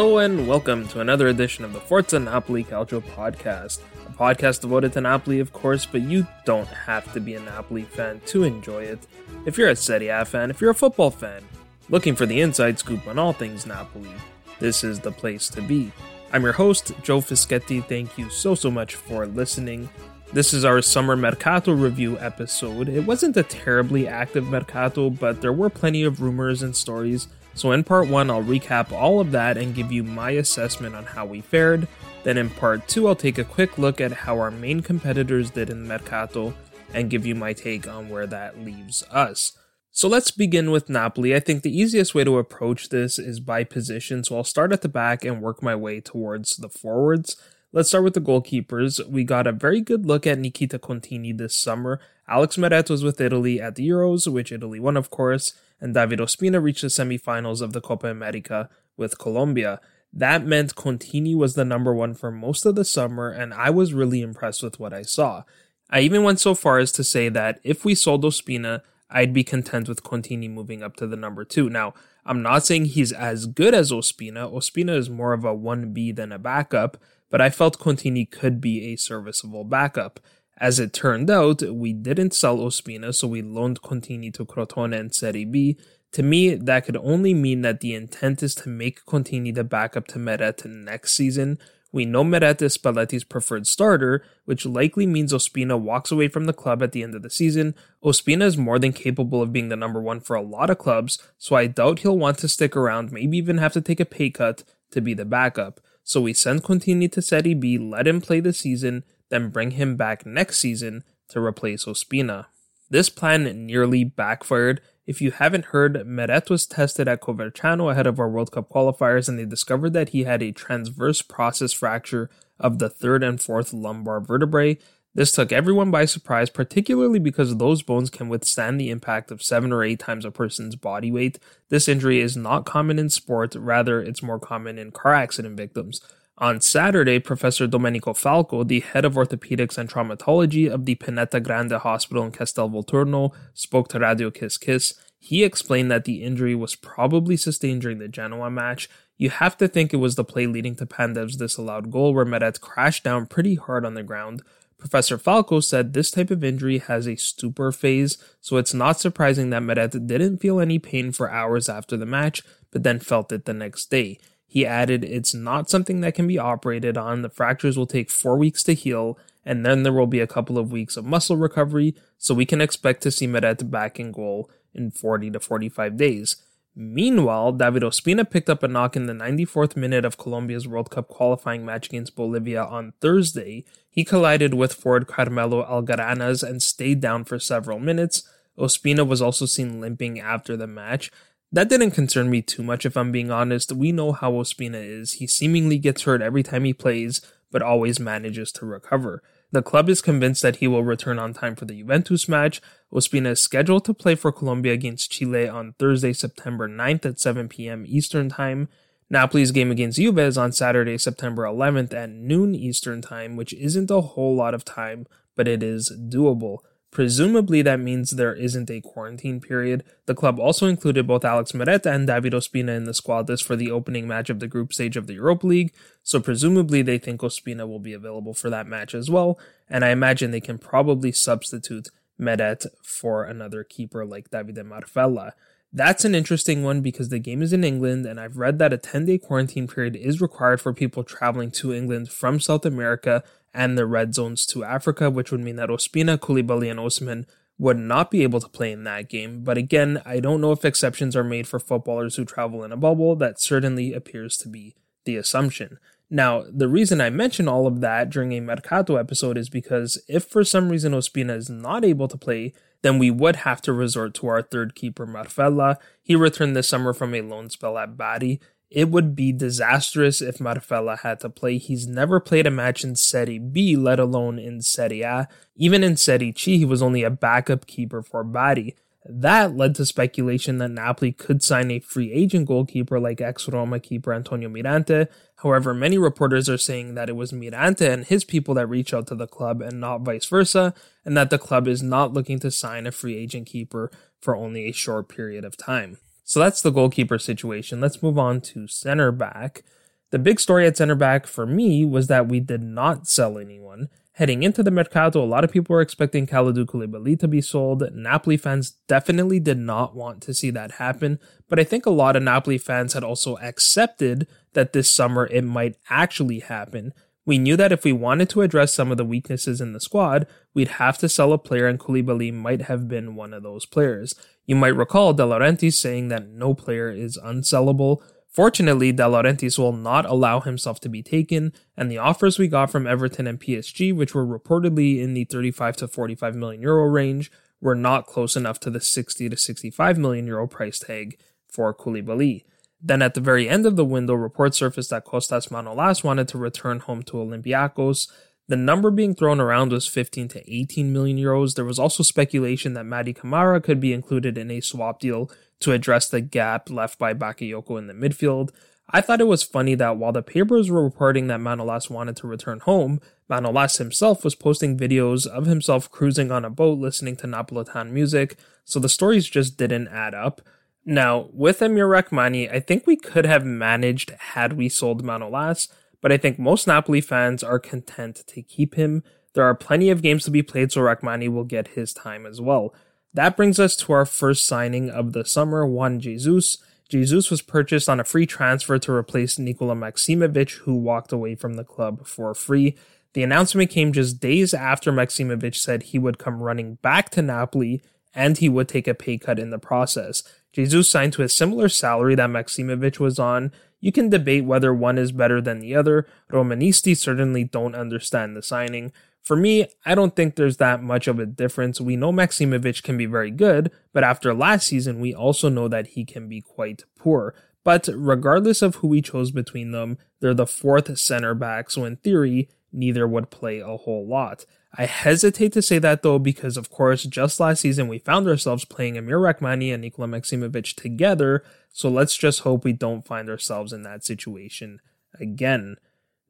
Hello and welcome to another edition of the Forza Napoli Calcio podcast. A podcast devoted to Napoli, of course, but you don't have to be a Napoli fan to enjoy it. If you're a Serie A fan, if you're a football fan, looking for the inside scoop on all things Napoli, this is the place to be. I'm your host, Joe Fischetti. Thank you so, so much for listening. This is our summer Mercato review episode. It wasn't a terribly active Mercato, but there were plenty of rumors and stories so, in part one, I'll recap all of that and give you my assessment on how we fared. Then, in part two, I'll take a quick look at how our main competitors did in Mercato and give you my take on where that leaves us. So, let's begin with Napoli. I think the easiest way to approach this is by position, so I'll start at the back and work my way towards the forwards. Let's start with the goalkeepers. We got a very good look at Nikita Contini this summer. Alex Meret was with Italy at the Euros, which Italy won, of course and David Ospina reached the semifinals of the Copa America with Colombia. That meant Contini was the number one for most of the summer, and I was really impressed with what I saw. I even went so far as to say that if we sold Ospina, I'd be content with Contini moving up to the number two. Now, I'm not saying he's as good as Ospina. Ospina is more of a 1B than a backup, but I felt Contini could be a serviceable backup. As it turned out, we didn't sell Ospina, so we loaned Contini to Crotone and Serie B. To me, that could only mean that the intent is to make Contini the backup to Meret next season. We know Meret is Spalletti's preferred starter, which likely means Ospina walks away from the club at the end of the season. Ospina is more than capable of being the number one for a lot of clubs, so I doubt he'll want to stick around, maybe even have to take a pay cut to be the backup. So we send Contini to Serie B, let him play the season, then bring him back next season to replace Ospina. This plan nearly backfired. If you haven't heard, Meret was tested at Coverciano ahead of our World Cup qualifiers and they discovered that he had a transverse process fracture of the third and fourth lumbar vertebrae. This took everyone by surprise, particularly because those bones can withstand the impact of seven or eight times a person's body weight. This injury is not common in sport, rather, it's more common in car accident victims. On Saturday, Professor Domenico Falco, the head of orthopedics and traumatology of the Pineta Grande Hospital in Castelvolturno, spoke to Radio Kiss Kiss. He explained that the injury was probably sustained during the Genoa match. You have to think it was the play leading to Pandev's disallowed goal where Meret crashed down pretty hard on the ground. Professor Falco said this type of injury has a stupor phase, so it's not surprising that Meret didn't feel any pain for hours after the match, but then felt it the next day. He added, It's not something that can be operated on. The fractures will take four weeks to heal, and then there will be a couple of weeks of muscle recovery, so we can expect to see Meret back in goal in 40 to 45 days. Meanwhile, David Ospina picked up a knock in the 94th minute of Colombia's World Cup qualifying match against Bolivia on Thursday. He collided with forward Carmelo Algarañaz and stayed down for several minutes. Ospina was also seen limping after the match, that didn't concern me too much if I'm being honest. We know how Ospina is. He seemingly gets hurt every time he plays, but always manages to recover. The club is convinced that he will return on time for the Juventus match. Ospina is scheduled to play for Colombia against Chile on Thursday, September 9th at 7 p.m. Eastern Time. Napoli's game against Juve is on Saturday, September 11th at noon Eastern Time, which isn't a whole lot of time, but it is doable. Presumably, that means there isn't a quarantine period. The club also included both Alex Mureta and David Ospina in the squad list for the opening match of the group stage of the Europa League, so presumably they think Ospina will be available for that match as well, and I imagine they can probably substitute Meret for another keeper like Davide Marfella. That's an interesting one because the game is in England, and I've read that a 10 day quarantine period is required for people traveling to England from South America and the red zones to Africa, which would mean that Ospina, Koulibaly, and Osimhen would not be able to play in that game. But again, I don't know if exceptions are made for footballers who travel in a bubble. That certainly appears to be the assumption. Now, the reason I mention all of that during a Mercato episode is because if for some reason Ospina is not able to play, then we would have to resort to our third keeper, Marfella. He returned this summer from a loan spell at Bari. It would be disastrous if Marfella had to play. He's never played a match in Serie B, let alone in Serie A. Even in Serie C, he was only a backup keeper for Bari. That led to speculation that Napoli could sign a free agent goalkeeper like ex Roma keeper Antonio Mirante. However, many reporters are saying that it was Mirante and his people that reached out to the club and not vice versa, and that the club is not looking to sign a free agent keeper for only a short period of time. So that's the goalkeeper situation. Let's move on to center back. The big story at center back for me was that we did not sell anyone. Heading into the Mercato, a lot of people were expecting Kalidou Koulibaly to be sold. Napoli fans definitely did not want to see that happen, but I think a lot of Napoli fans had also accepted that this summer it might actually happen. We knew that if we wanted to address some of the weaknesses in the squad, we'd have to sell a player, and Koulibaly might have been one of those players. You might recall De Laurentiis saying that no player is unsellable. Fortunately, De Laurentiis will not allow himself to be taken, and the offers we got from Everton and PSG, which were reportedly in the 35 to 45 million euro range, were not close enough to the 60 to 65 million euro price tag for Koulibaly. Then at the very end of the window, reports surfaced that Costas Manolas wanted to return home to Olympiacos, the number being thrown around was 15 to 18 million euros. There was also speculation that Mady Camara could be included in a swap deal to address the gap left by Bakayoko in the midfield. I thought it was funny that while the papers were reporting that Manolas wanted to return home, Manolas himself was posting videos of himself cruising on a boat listening to Napolitan music, so the stories just didn't add up. Now, with Emir Rrahmani, I think we could have managed had we sold Manolas, but I think most Napoli fans are content to keep him. There are plenty of games to be played, so Rrahmani will get his time as well. That brings us to our first signing of the summer, Juan Jesus. Jesus was purchased on a free transfer to replace Nikola Maksimovic, who walked away from the club for free. The announcement came just days after Maksimovic said he would come running back to Napoli and he would take a pay cut in the process. Jesus signed to a similar salary that Maksimovic was on, you can debate whether one is better than the other. Romanisti certainly don't understand the signing. For me, I don't think there's that much of a difference. We know Maksimovic can be very good, but after last season, we also know that he can be quite poor. But regardless of who we chose between them, they're the fourth center back, so in theory, neither would play a whole lot. I hesitate to say that though, because of course, just last season we found ourselves playing Emir Rrahmani and Nikola Maksimovic together, so let's just hope we don't find ourselves in that situation again.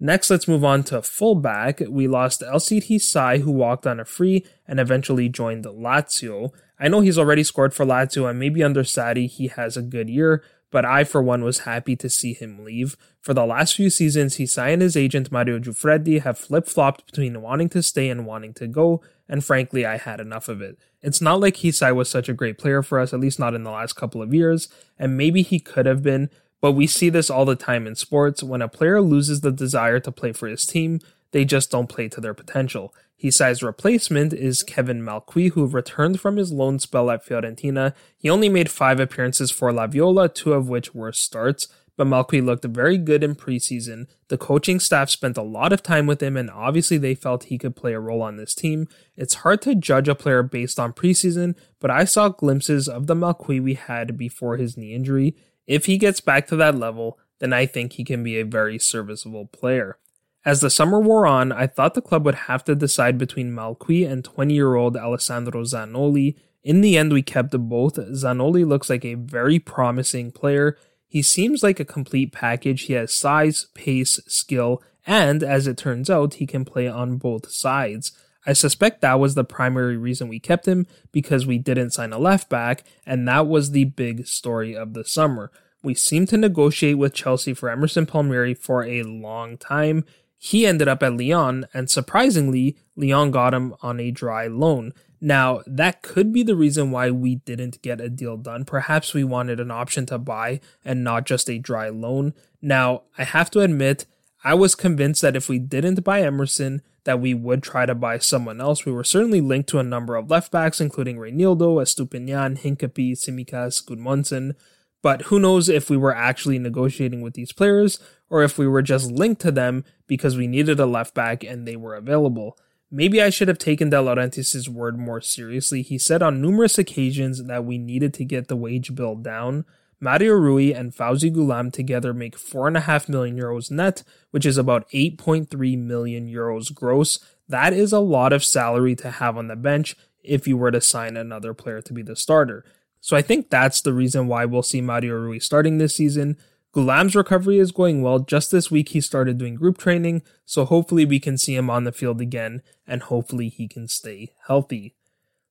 Next, let's move on to fullback. We lost Elseid Hysaj, who walked on a free and eventually joined Lazio. I know he's already scored for Lazio, and maybe under Sarri he has a good year, but I, for one, was happy to see him leave. For the last few seasons, he and his agent Mario Giuffredi have flip flopped between wanting to stay and wanting to go, and frankly, I had enough of it. It's not like Hysaj was such a great player for us, at least not in the last couple of years, and maybe he could have been, but we see this all the time in sports. When a player loses the desire to play for his team, they just don't play to their potential. Hysaj's replacement is Kevin Malcuit, who returned from his loan spell at Fiorentina. He only made five appearances for La Viola, two of which were starts, but Malcuit looked very good in preseason. The coaching staff spent a lot of time with him, and obviously they felt he could play a role on this team. It's hard to judge a player based on preseason, but I saw glimpses of the Malcuit we had before his knee injury. If he gets back to that level, then I think he can be a very serviceable player. As the summer wore on, I thought the club would have to decide between Malcuit and 20 year old Alessandro Zanoli. In the end, we kept both. Zanoli looks like a very promising player. He seems like a complete package. He has size, pace, skill, and as it turns out, he can play on both sides. I suspect that was the primary reason we kept him because we didn't sign a left back, and that was the big story of the summer. We seemed to negotiate with Chelsea for Emerson Palmieri for a long time. He ended up at Lyon, and surprisingly, Lyon got him on a dry loan. Now, that could be the reason why we didn't get a deal done. Perhaps we wanted an option to buy and not just a dry loan. Now, I have to admit, I was convinced that if we didn't buy Emerson, that we would try to buy someone else. We were certainly linked to a number of left backs, including Reinildo, Estupiñan, Hincapie, Tsimikas, Gudmundsson. But who knows if we were actually negotiating with these players or if we were just linked to them because we needed a left back and they were available. Maybe I should have taken De Laurentiis' word more seriously. He said on numerous occasions that we needed to get the wage bill down. Mario Rui and Fauzi Ghoulam together make 4.5 million euros net, which is about 8.3 million euros gross. That is a lot of salary to have on the bench if you were to sign another player to be the starter. So I think that's the reason why we'll see Mario Rui starting this season. Ghoulam's recovery is going well. Just this week, he started doing group training, so hopefully we can see him on the field again, and hopefully he can stay healthy.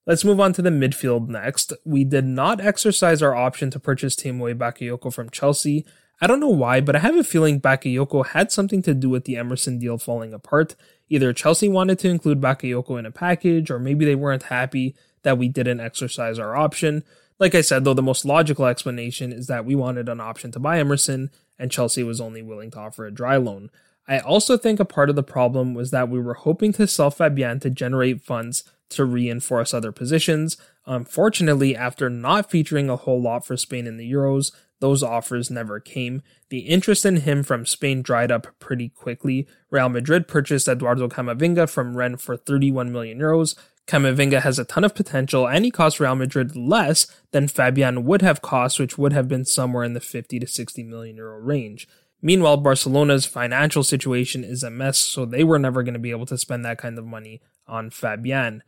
Let's move on to the midfield next. We did not exercise our option to purchase Tiémoué Bakayoko from Chelsea. I don't know why, but I have a feeling Bakayoko had something to do with the Emerson deal falling apart. Either Chelsea wanted to include Bakayoko in a package, or maybe they weren't happy that we didn't exercise our option. Like I said, though, the most logical explanation is that we wanted an option to buy Emerson, and Chelsea was only willing to offer a dry loan. I also think a part of the problem was that we were hoping to sell Fabian to generate funds to reinforce other positions. Unfortunately, after not featuring a whole lot for Spain in the Euros, those offers never came. The interest in him from Spain dried up pretty quickly. Real Madrid purchased Eduardo Camavinga from Rennes for 31 million euros, Camavinga has a ton of potential and he costs Real Madrid less than Fabian would have cost, which would have been somewhere in the 50 to 60 million euro range. Meanwhile, Barcelona's financial situation is a mess, so they were never going to be able to spend that kind of money on Fabian.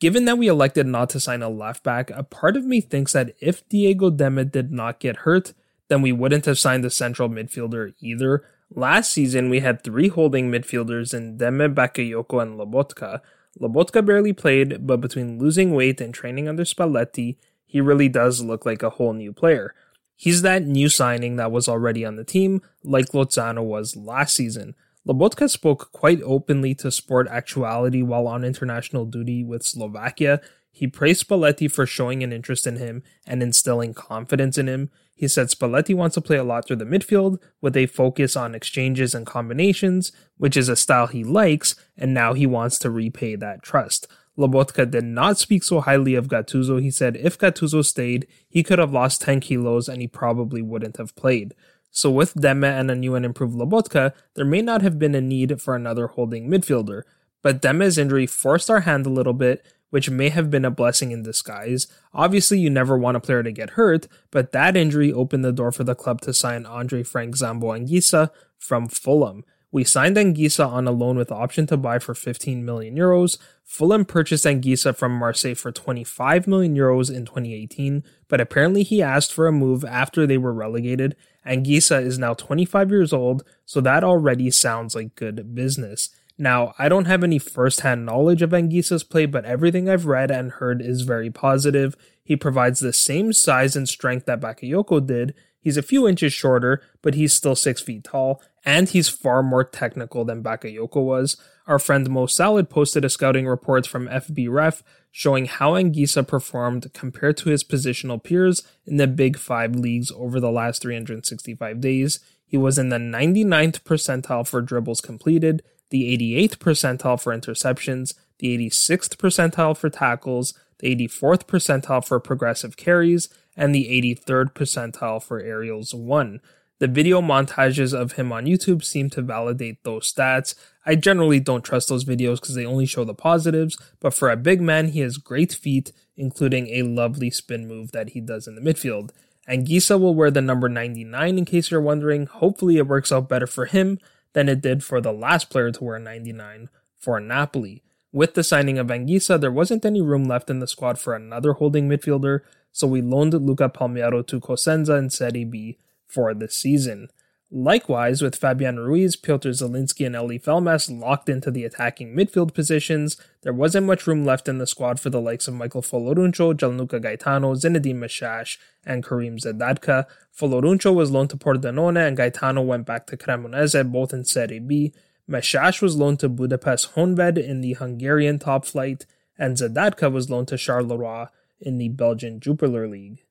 Given that we elected not to sign a left back, a part of me thinks that if Diego Demme did not get hurt, then we wouldn't have signed the central midfielder either. Last season, we had three holding midfielders in Demme, Bakayoko, and Lobotka. Lobotka barely played, but between losing weight and training under Spalletti, he really does look like a whole new player. He's that new signing that was already on the team, like Lozano was last season. Lobotka spoke quite openly to Sport Aktuality while on international duty with Slovakia. He praised Spalletti for showing an interest in him and instilling confidence in him. He said Spalletti wants to play a lot through the midfield with a focus on exchanges and combinations, which is a style he likes, and now he wants to repay that trust. Lobotka did not speak so highly of Gattuso. He said if Gattuso stayed, he could have lost 10 kilos and he probably wouldn't have played. So with Demme and a new and improved Lobotka, there may not have been a need for another holding midfielder. But Demme's injury forced our hand a little bit, which may have been a blessing in disguise. Obviously, you never want a player to get hurt, but that injury opened the door for the club to sign Andre Frank Zambo Anguissa from Fulham. We signed Anguissa on a loan with option to buy for 15 million euros. Fulham purchased Anguissa from Marseille for 25 million euros in 2018, but apparently he asked for a move after they were relegated. Anguissa is now 25 years old, so that already sounds like good business. Now, I don't have any first-hand knowledge of Anguissa's play, but everything I've read and heard is very positive. He provides the same size and strength that Bakayoko did. He's a few inches shorter, but he's still 6 feet tall, and he's far more technical than Bakayoko was. Our friend Mo Salad posted a scouting report from FBref showing how Anguissa performed compared to his positional peers in the Big Five leagues over the last 365 days. He was in the 99th percentile for dribbles completed, the 88th percentile for interceptions, the 86th percentile for tackles, the 84th percentile for progressive carries, and the 83rd percentile for aerials 1. The video montages of him on YouTube seem to validate those stats. I generally don't trust those videos because they only show the positives, but for a big man, he has great feet, including a lovely spin move that he does in the midfield. Anguissa will wear the number 99 in case you're wondering. Hopefully, it works out better for him than it did for the last player to wear 99 for Napoli. With the signing of Anguissa, there wasn't any room left in the squad for another holding midfielder, so we loaned Luca Palmiero to Cosenza in Serie B for the season. Likewise, with Fabian Ruiz, Piotr Zielinski, and Eljif Elmas locked into the attacking midfield positions, there wasn't much room left in the squad for the likes of Michael Folorunsho, Gianluca Gaetano, Zinedine Machach, and Karim Zedadka. Folorunsho was loaned to Pordenone, and Gaetano went back to Cremonese, both in Serie B. Machach was loaned to Budapest Honved in the Hungarian top flight, and Zedadka was loaned to Charleroi in the Belgian Jupiler League.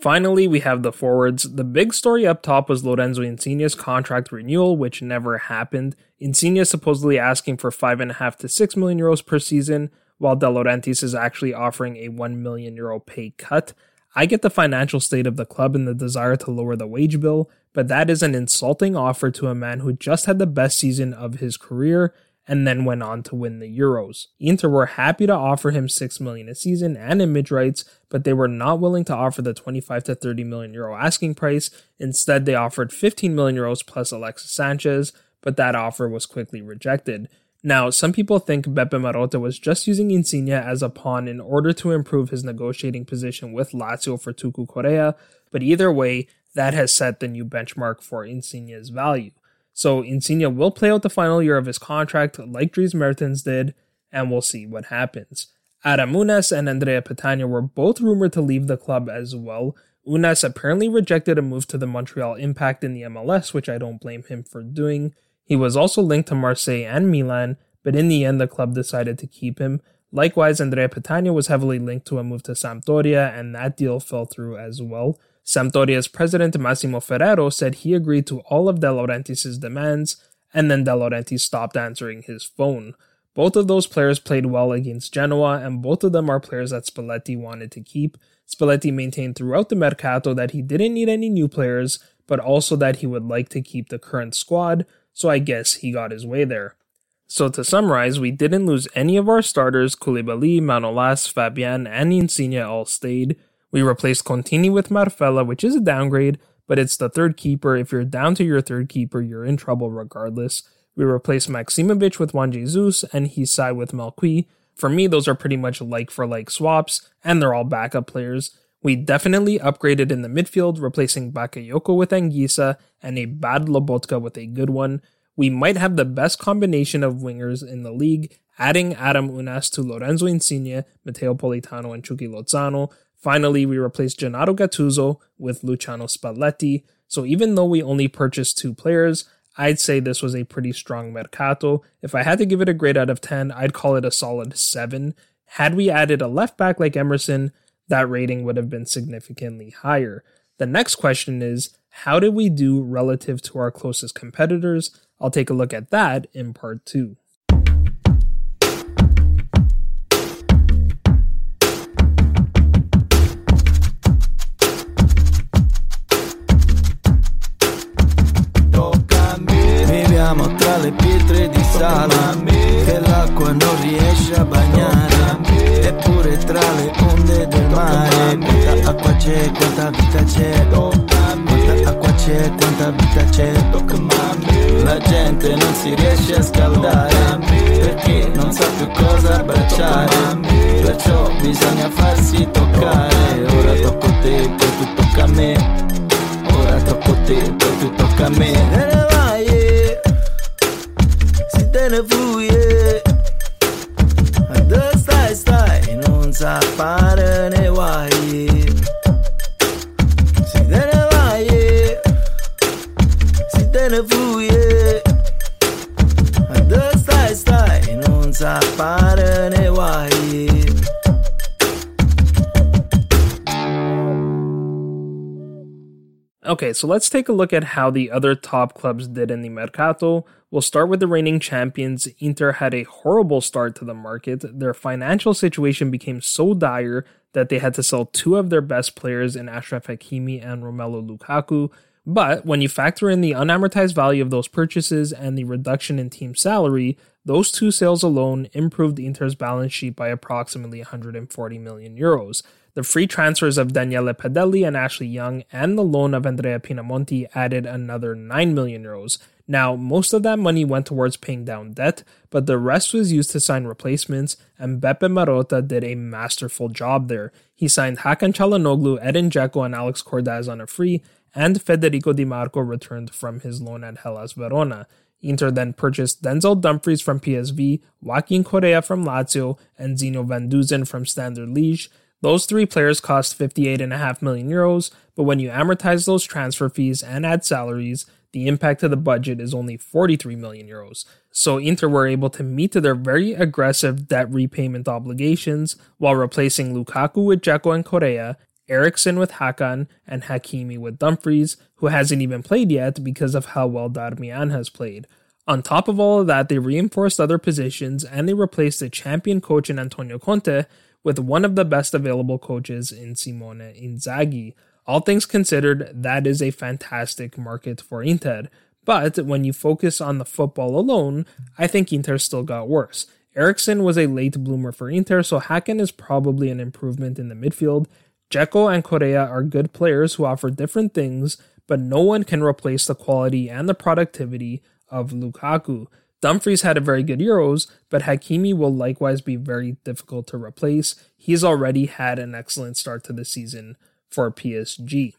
Finally, we have the forwards. The big story up top was Lorenzo Insigne's contract renewal, which never happened. Insigne supposedly asking for 5.5 to 6 million euros per season, while De Laurentiis is actually offering a 1 million euro pay cut. I get the financial state of the club and the desire to lower the wage bill, but that is an insulting offer to a man who just had the best season of his career and then went on to win the Euros. Inter were happy to offer him 6 million a season and image rights, but they were not willing to offer the 25 to 30 million euro asking price. Instead, they offered 15 million euros plus Alexis Sanchez, but that offer was quickly rejected. Now, some people think Beppe Marotta was just using Insigne as a pawn in order to improve his negotiating position with Lazio for Tucu Correa, but either way, that has set the new benchmark for Insigne's value. So Insigne will play out the final year of his contract like Dries Mertens did, and we'll see what happens. Adam Ounas and Andrea Petagna were both rumored to leave the club as well. Ounas apparently rejected a move to the Montreal Impact in the MLS, which I don't blame him for doing. He was also linked to Marseille and Milan, but in the end the club decided to keep him. Likewise, Andrea Petagna was heavily linked to a move to Sampdoria, and that deal fell through as well. Sampdoria's president Massimo Ferrero said he agreed to all of De Laurentiis' demands, and then De Laurentiis stopped answering his phone. Both of those players played well against Genoa, and both of them are players that Spalletti wanted to keep. Spalletti maintained throughout the Mercato that he didn't need any new players, but also that he would like to keep the current squad, so I guess he got his way there. So to summarize, we didn't lose any of our starters, Koulibaly, Manolas, Fabian, and Insigne all stayed. We replaced Contini with Marfella, which is a downgrade, but it's the third keeper. If you're down to your third keeper, you're in trouble regardless. We replaced Maksimovic with Juan Jesus and Hysaj with Malcuit. For me, those are pretty much like for like swaps, and they're all backup players. We definitely upgraded in the midfield, replacing Bakayoko with Anguissa and a bad Lobotka with a good one. We might have the best combination of wingers in the league, adding Adam Ounas to Lorenzo Insigne, Matteo Politano, and Chucky Lozano, Finally, we replaced Gennaro Gattuso with Luciano Spalletti. So even though we only purchased two players, I'd say this was a pretty strong mercato. If I had to give it a grade out of 10, I'd call it a solid 7. Had we added a left back like Emerson, that rating would have been significantly higher. The next question is how did we do relative to our closest competitors? I'll take a look at that in part 2. Sale che l'acqua non riesce a bagnare. Eppure tra le onde del mare quanta acqua c'è, quanta vita c'è. Quanta acqua c'è, quanta vita c'è. La gente non si riesce a scaldare perché non sa più cosa abbracciare. Perciò bisogna farsi toccare. Ora tocco te, poi tu tocca a me. Ora tocco te, poi tu tocca a me ne fuie Dă stai, stai, nu-ți apară Si de Si de Dă stai, stai, nu-ți apară Okay, so let's take a look at how the other top clubs did in the Mercato. We'll start with the reigning champions. Inter had a horrible start to the market. Their financial situation became so dire that they had to sell two of their best players in Achraf Hakimi and Romelu Lukaku. But when you factor in the unamortized value of those purchases and the reduction in team salary, those two sales alone improved Inter's balance sheet by approximately 140 million euros. The free transfers of Daniele Padelli and Ashley Young and the loan of Andrea Pinamonti added another 9 million euros. Now, most of that money went towards paying down debt, but the rest was used to sign replacements, and Beppe Marotta did a masterful job there. He signed Hakan Calhanoglu, Edin Dzeko, and Alex Cordaz on a free, and Federico Di Marco returned from his loan at Hellas Verona. Inter then purchased Denzel Dumfries from PSV, Joaquin Correa from Lazio, and Zinho Vanheusden from Standard Liège. Those three players cost 58.5 million euros, but when you amortize those transfer fees and add salaries, the impact of the budget is only 43 million euros. So Inter were able to meet their very aggressive debt repayment obligations while replacing Lukaku with Dzeko and Correa, Eriksen with Hakan, and Hakimi with Dumfries, who hasn't even played yet because of how well Darmian has played. On top of all of that, they reinforced other positions and they replaced the champion coach in Antonio Conte with one of the best available coaches in Simone Inzaghi. All things considered, that is a fantastic market for Inter. But when you focus on the football alone, I think Inter still got worse. Eriksen was a late bloomer for Inter, so Hakan is probably an improvement in the midfield. Dzeko and Correa are good players who offer different things, but no one can replace the quality and the productivity of Lukaku. Dumfries had a very good Euros, but Hakimi will likewise be very difficult to replace. He's already had an excellent start to the season for PSG.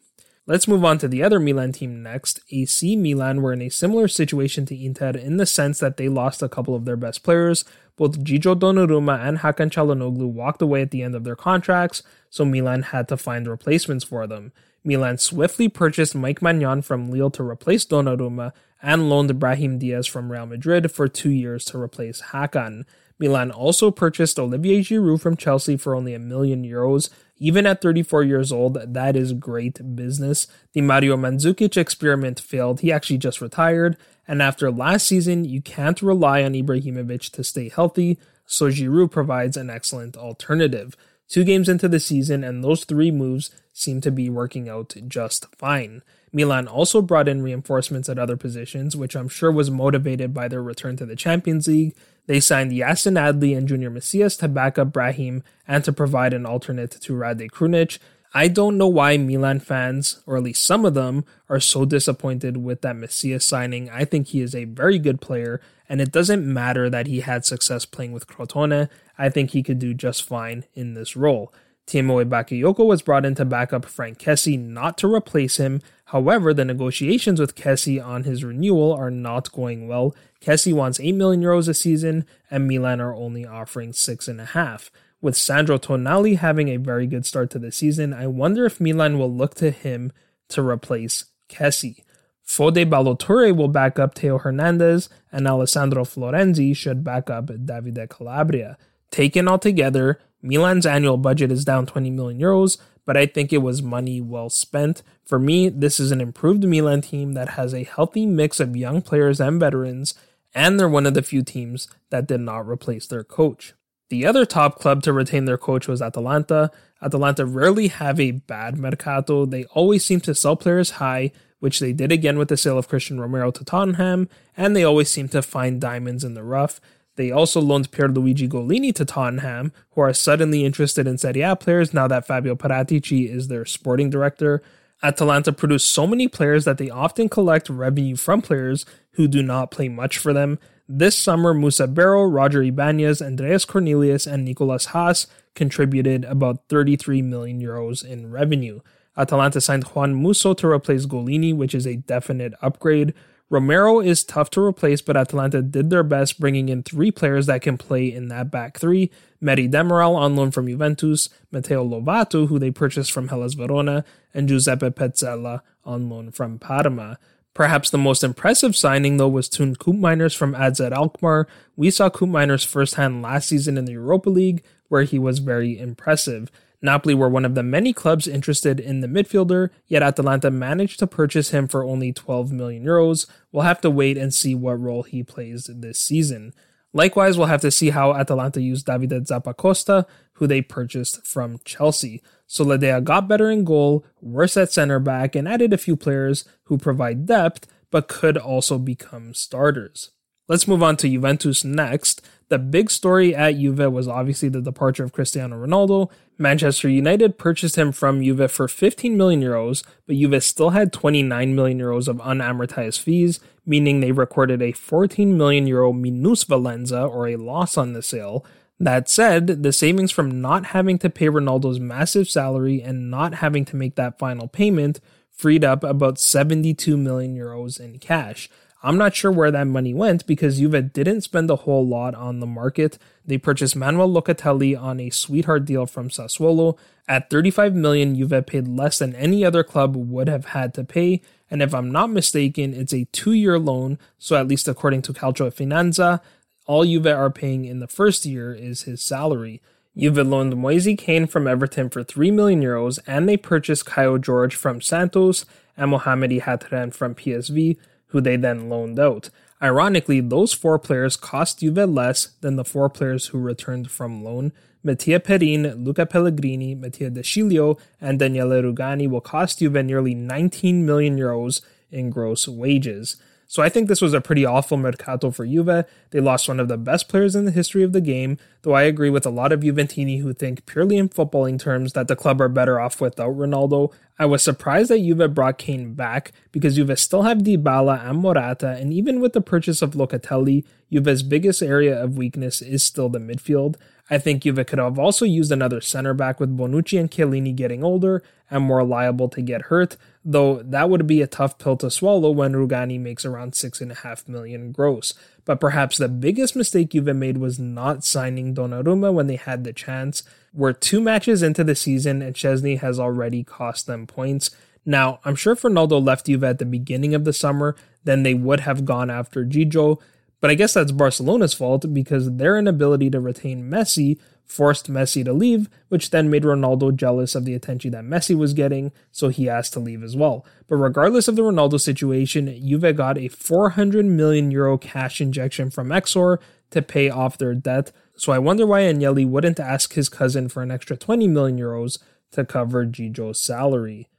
Let's move on to the other Milan team next. AC Milan were in a similar situation to Inter in the sense that they lost a couple of their best players. Both Gigio Donnarumma and Hakan Calhanoglu walked away at the end of their contracts, so Milan had to find replacements for them. Milan swiftly purchased Mike Maignan from Lille to replace Donnarumma and loaned Brahim Diaz from Real Madrid for two years to replace Hakan. Milan also purchased Olivier Giroud from Chelsea for only a million euros. Even at 34 years old, that is great business. The Mario Mandzukic experiment failed. He actually just retired. And after last season, you can't rely on Ibrahimovic to stay healthy, so Giroud provides an excellent alternative. Two games into the season, and those three moves seem to be working out just fine. Milan also brought in reinforcements at other positions, which I'm sure was motivated by their return to the Champions League. They signed Yacine Adli and Junior Messias to back up Brahim and to provide an alternate to Rade Krunic. I don't know why Milan fans, or at least some of them, are so disappointed with that Messias signing. I think he is a very good player, and it doesn't matter that he had success playing with Crotone. I think he could do just fine in this role. Tiémoué Bakayoko was brought in to back up Frank Kessie, not to replace him. However, the negotiations with Kessie on his renewal are not going well. Kessie wants 8 million euros a season, and Milan are only offering 6.5. With Sandro Tonali having a very good start to the season, I wonder if Milan will look to him to replace Kessie. Fode Ballo-Touré will back up Theo Hernandez, and Alessandro Florenzi should back up Davide Calabria. Taken all together, Milan's annual budget is down 20 million euros, but I think it was money well spent. For me, this is an improved Milan team that has a healthy mix of young players and veterans, and they're one of the few teams that did not replace their coach. The other top club to retain their coach was Atalanta. Atalanta rarely have a bad mercato. They always seem to sell players high, which they did again with the sale of Christian Romero to Tottenham, and they always seem to find diamonds in the rough. They also loaned Pierluigi Gollini to Tottenham, who are suddenly interested in Serie A players now that Fabio Paratici is their sporting director. Atalanta produce so many players that they often collect revenue from players who do not play much for them. This summer, Musa Barrow, Roger Ibanez, Andreas Cornelius, and Nicolas Haas contributed about 33 million euros in revenue. Atalanta signed Juan Musso to replace Gollini, which is a definite upgrade. Romero is tough to replace, but Atalanta did their best bringing in three players that can play in that back three. Merih Demiral on loan from Juventus, Matteo Lovato, who they purchased from Hellas Verona, and Giuseppe Pezzella on loan from Parma. Perhaps the most impressive signing, though, was Teun Koopmeiners from AZ Alkmaar. We saw Koopmeiners firsthand last season in the Europa League, where he was very impressive. Napoli were one of the many clubs interested in the midfielder, yet Atalanta managed to purchase him for only 12 million euros. We'll have to wait and see what role he plays this season. Likewise, we'll have to see how Atalanta used Davide Zappacosta, who they purchased from Chelsea. Soldea got better in goal, worse at center back, and added a few players who provide depth but could also become starters. Let's move on to Juventus next. The big story at Juve was obviously the departure of Cristiano Ronaldo. Manchester United purchased him from Juve for 15 million euros, but Juve still had 29 million euros of unamortized fees, meaning they recorded a 14 million euro minusvalenza or a loss on the sale. That said, the savings from not having to pay Ronaldo's massive salary and not having to make that final payment freed up about 72 million euros in cash. I'm not sure where that money went because Juve didn't spend a whole lot on the market. They purchased Manuel Locatelli on a sweetheart deal from Sassuolo. At 35 million, Juve paid less than any other club would have had to pay. And if I'm not mistaken, it's a two year loan. So, at least according to Calcio Finanza, all Juve are paying in the first year is his salary. Juve loaned Moise Kean from Everton for 3 million euros, and they purchased Kaio Jorge from Santos and Mohamed Ihattaren from PSV, who they then loaned out. Ironically, those four players cost Juve less than the four players who returned from loan. Mattia Perin, Luca Pellegrini, Mattia De Sciglio, and Daniele Rugani will cost Juve nearly 19 million euros in gross wages. So I think this was a pretty awful mercato for Juve. They lost one of the best players in the history of the game, though I agree with a lot of Juventini who think purely in footballing terms that the club are better off without Ronaldo. I was surprised that Juve brought Kean back because Juve still have Dybala and Morata, and even with the purchase of Locatelli, Juve's biggest area of weakness is still the midfield. I think Juve could have also used another center back with Bonucci and Chiellini getting older and more liable to get hurt, though that would be a tough pill to swallow when Rugani makes around 6.5 million gross. But perhaps the biggest mistake Juve made was not signing Donnarumma when they had the chance. We're two matches into the season and Szczesny has already cost them points. Now, I'm sure if Ronaldo left Juve at the beginning of the summer, then they would have gone after Gigio, but I guess that's Barcelona's fault because their inability to retain Messi forced Messi to leave, which then made Ronaldo jealous of the attention that Messi was getting, so he asked to leave as well. But regardless of the Ronaldo situation, Juve got a 400 million euro cash injection from Exor to pay off their debt. So I wonder why Agnelli wouldn't ask his cousin for an extra 20 million euros to cover Gigio's salary.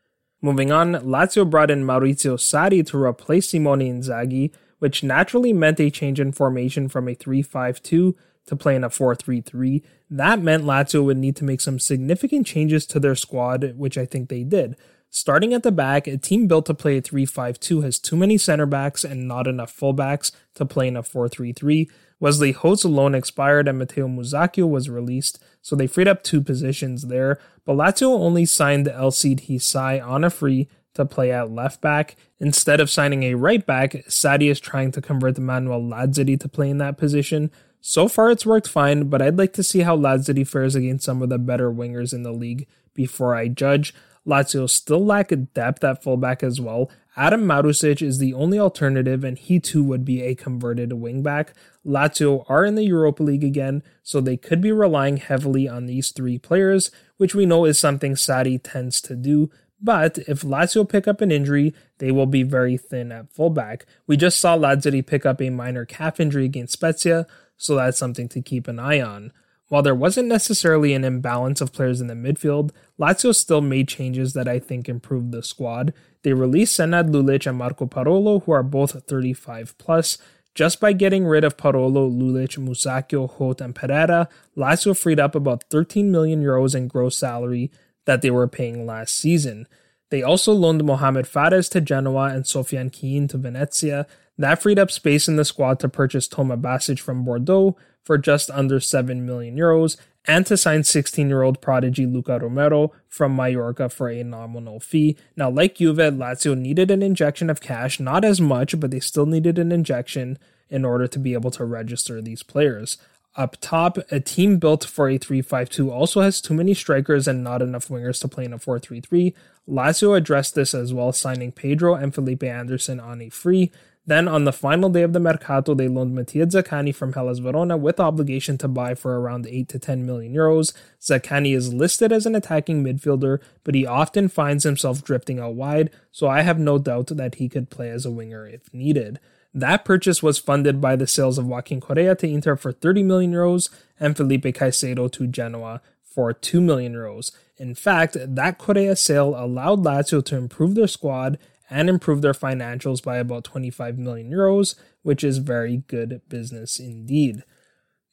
Moving on, Lazio brought in Maurizio Sarri to replace Simone Inzaghi, which naturally meant a change in formation from a 3 5 2 to play in a 4 3 3. That meant Lazio would need to make some significant changes to their squad, which I think they did. Starting at the back, a team built to play a 3 5 2 has too many center backs and not enough fullbacks to play in a 4 3 3. Wesley Hoedt's alone expired and Matteo Musacchio was released, so they freed up two positions there. But Lazio only signed Elseid Hysaj on a free to play at left back. Instead of signing a right back, Sarri is trying to convert Manuel Lazzari to play in that position. So far, it's worked fine, but I'd like to see how Lazzari fares against some of the better wingers in the league before I judge. Lazio still lack depth at fullback as well. Adam Marusic is the only alternative, and he too would be a converted wingback. Lazio are in the Europa League again, so they could be relying heavily on these three players, which we know is something Sarri tends to do. But if Lazio pick up an injury, they will be very thin at fullback. We just saw Lazzari pick up a minor calf injury against Spezia, so that's something to keep an eye on. While there wasn't necessarily an imbalance of players in the midfield, Lazio still made changes that I think improved the squad. They released Senad Lulic and Marco Parolo, who are both 35 plus. Just by getting rid of Parolo, Lulic, Musacchio, Hoedt, and Pereira, Lazio freed up about 13 million euros in gross salary that they were paying last season. They also loaned Mohamed Fares to Genoa and Sofian Kiyine to Venezia. That freed up space in the squad to purchase Toma Basic from Bordeaux for just under 7 million euros and to sign 16 year old prodigy Luca Romero from Mallorca for a nominal fee. Now, like Juve, Lazio needed an injection of cash, not as much, but they still needed an injection in order to be able to register these players. Up top, a team built for a 3-5-2 also has too many strikers and not enough wingers to play in a 4-3-3. Lazio addressed this as well, signing Pedro and Felipe Anderson on a free. Then, on the final day of the Mercato, they loaned Mattia Zaccagni from Hellas Verona with obligation to buy for around 8 to 10 million euros. Zaccagni is listed as an attacking midfielder, but he often finds himself drifting out wide, so I have no doubt that he could play as a winger if needed. That purchase was funded by the sales of Joaquin Correa to Inter for 30 million euros and Felipe Caicedo to Genoa for 2 million euros. In fact, that Correa sale allowed Lazio to improve their squad and improve their financials by about 25 million euros, which is very good business indeed.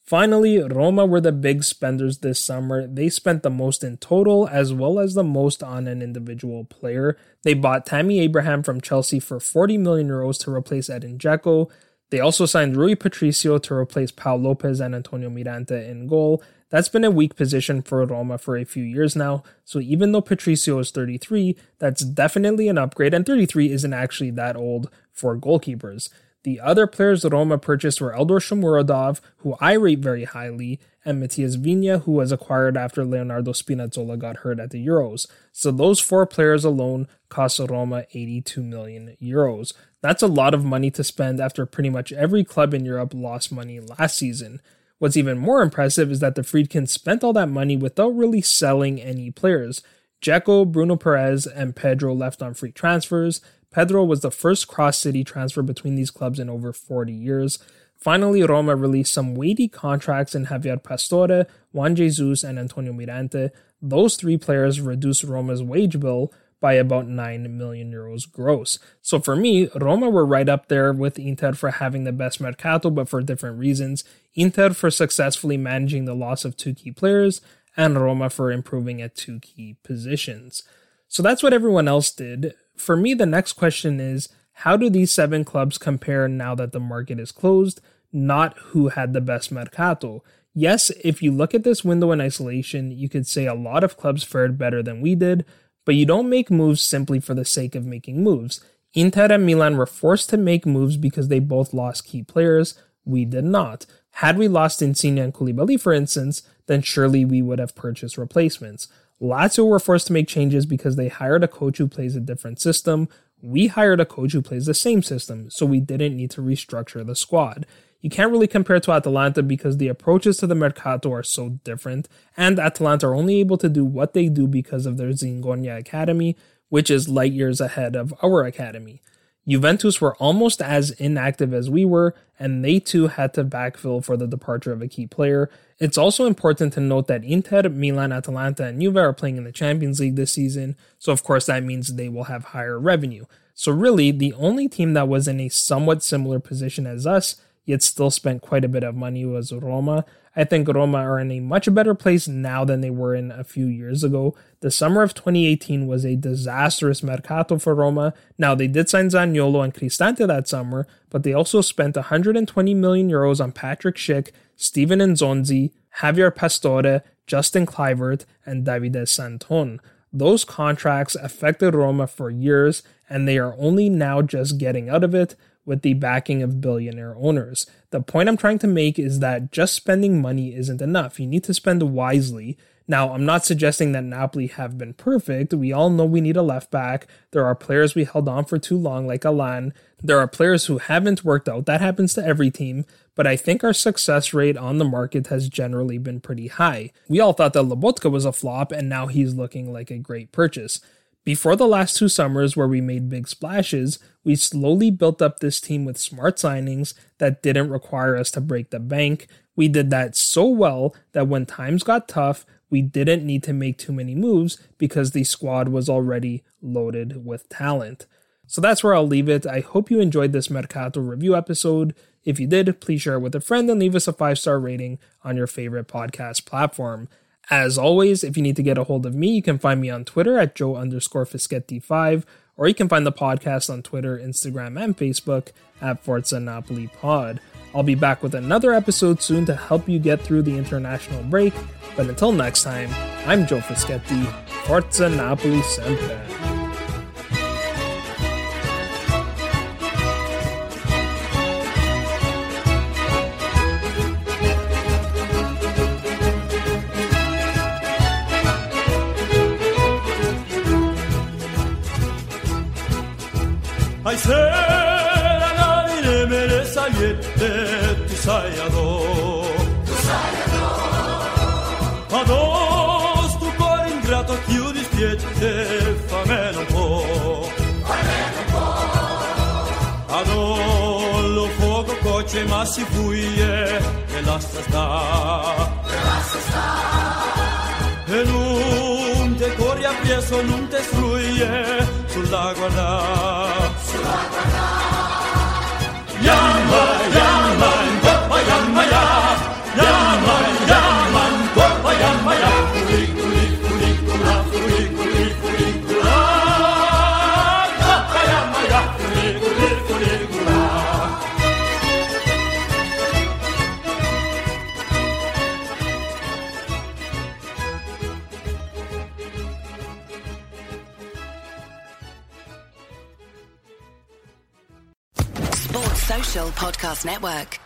Finally, Roma were the big spenders this summer. They spent the most in total as well as the most on an individual player. They bought Tammy Abraham from Chelsea for 40 million euros to replace Edin Dzeko. They also signed Rui Patricio to replace Pau Lopez and Antonio Mirante in goal. That's been a weak position for Roma for a few years now, so even though Patricio is 33, that's definitely an upgrade, and 33 isn't actually that old for goalkeepers. The other players Roma purchased were Eldor Shomurodov, who I rate very highly, and Matias Viña, who was acquired after Leonardo Spinazzola got hurt at the Euros. So those four players alone cost Roma 82 million euros. That's a lot of money to spend after pretty much every club in Europe lost money last season. What's even more impressive is that the Friedkins spent all that money without really selling any players. Dzeko, Bruno Peres, and Pedro left on free transfers. Pedro was the first cross city transfer between these clubs in over 40 years. Finally, Roma released some weighty contracts in Javier Pastore, Juan Jesus, and Antonio Mirante. Those three players reduced Roma's wage bill by about 9 million euros gross. So for me, Roma were right up there with Inter for having the best mercato, but for different reasons. Inter for successfully managing the loss of two key players, and Roma for improving at two key positions. So that's what everyone else did for me, the next question is how do these seven clubs compare now that the market is closed, not who had the best mercato? Yes, if you look at this window in isolation, you could say a lot of clubs fared better than we did, but you don't make moves simply for the sake of making moves. Inter and Milan were forced to make moves because they both lost key players. We did not. Had we lost Insigne and Koulibaly, for instance, then surely we would have purchased replacements. Lazio were forced to make changes because they hired a coach who plays a different system. We hired a coach who plays the same system, so we didn't need to restructure the squad. You can't really compare to Atalanta because the approaches to the Mercato are so different, and Atalanta are only able to do what they do because of their Zingonia Academy, which is light years ahead of our academy. Juventus were almost as inactive as we were, and they too had to backfill for the departure of a key player. It's also important to note that Inter, Milan, Atalanta, and Juve are playing in the Champions League this season, so of course that means they will have higher revenue. So, really, the only team that was in a somewhat similar position as us, yet still spent quite a bit of money, was Roma. I think Roma are in a much better place now than they were in a few years ago. The summer of 2018 was a disastrous mercato for Roma. Now, they did sign Zaniolo and Cristante that summer, but they also spent 120 million euros on Patrick Schick, Steven Nzonzi, Javier Pastore, Justin Kluivert, and Davide Santon. Those contracts affected Roma for years, and they are only now just getting out of it with the backing of billionaire owners. The point I'm trying to make is that just spending money isn't enough. You need to spend wisely. Now, I'm not suggesting that Napoli have been perfect. We all know we need a left back. There are players we held on for too long, like Allan. There are players who haven't worked out. That happens to every team. But I think our success rate on the market has generally been pretty high. We all thought that Lobotka was a flop, and now he's looking like a great purchase. Before the last two summers where we made big splashes, we slowly built up this team with smart signings that didn't require us to break the bank. We did that so well that when times got tough, we didn't need to make too many moves because the squad was already loaded with talent. So that's where I'll leave it. I hope you enjoyed this Mercato review episode. If you did, please share it with a friend and leave us a five star rating on your favorite podcast platform. As always, if you need to get a hold of me, you can find me on Twitter at Joe underscore Fischetti5, or you can find the podcast on Twitter, Instagram, and Facebook at Forza Napoli Pod. I'll be back with another episode soon to help you get through the international break. But until next time, I'm Joe Fischetti. Forza Napoli Sempre. Ai sera nani ne mere sagliette ti sai ado Tu sai ado Ados tu cuore ingrato chiudi spiette fa meno un po' Fa meno un po' Ado lo fuoco coce ma si fuie e la sta. E la sta. E non te corri appresso non te struie sulla guarda Yamma, Podcast Network.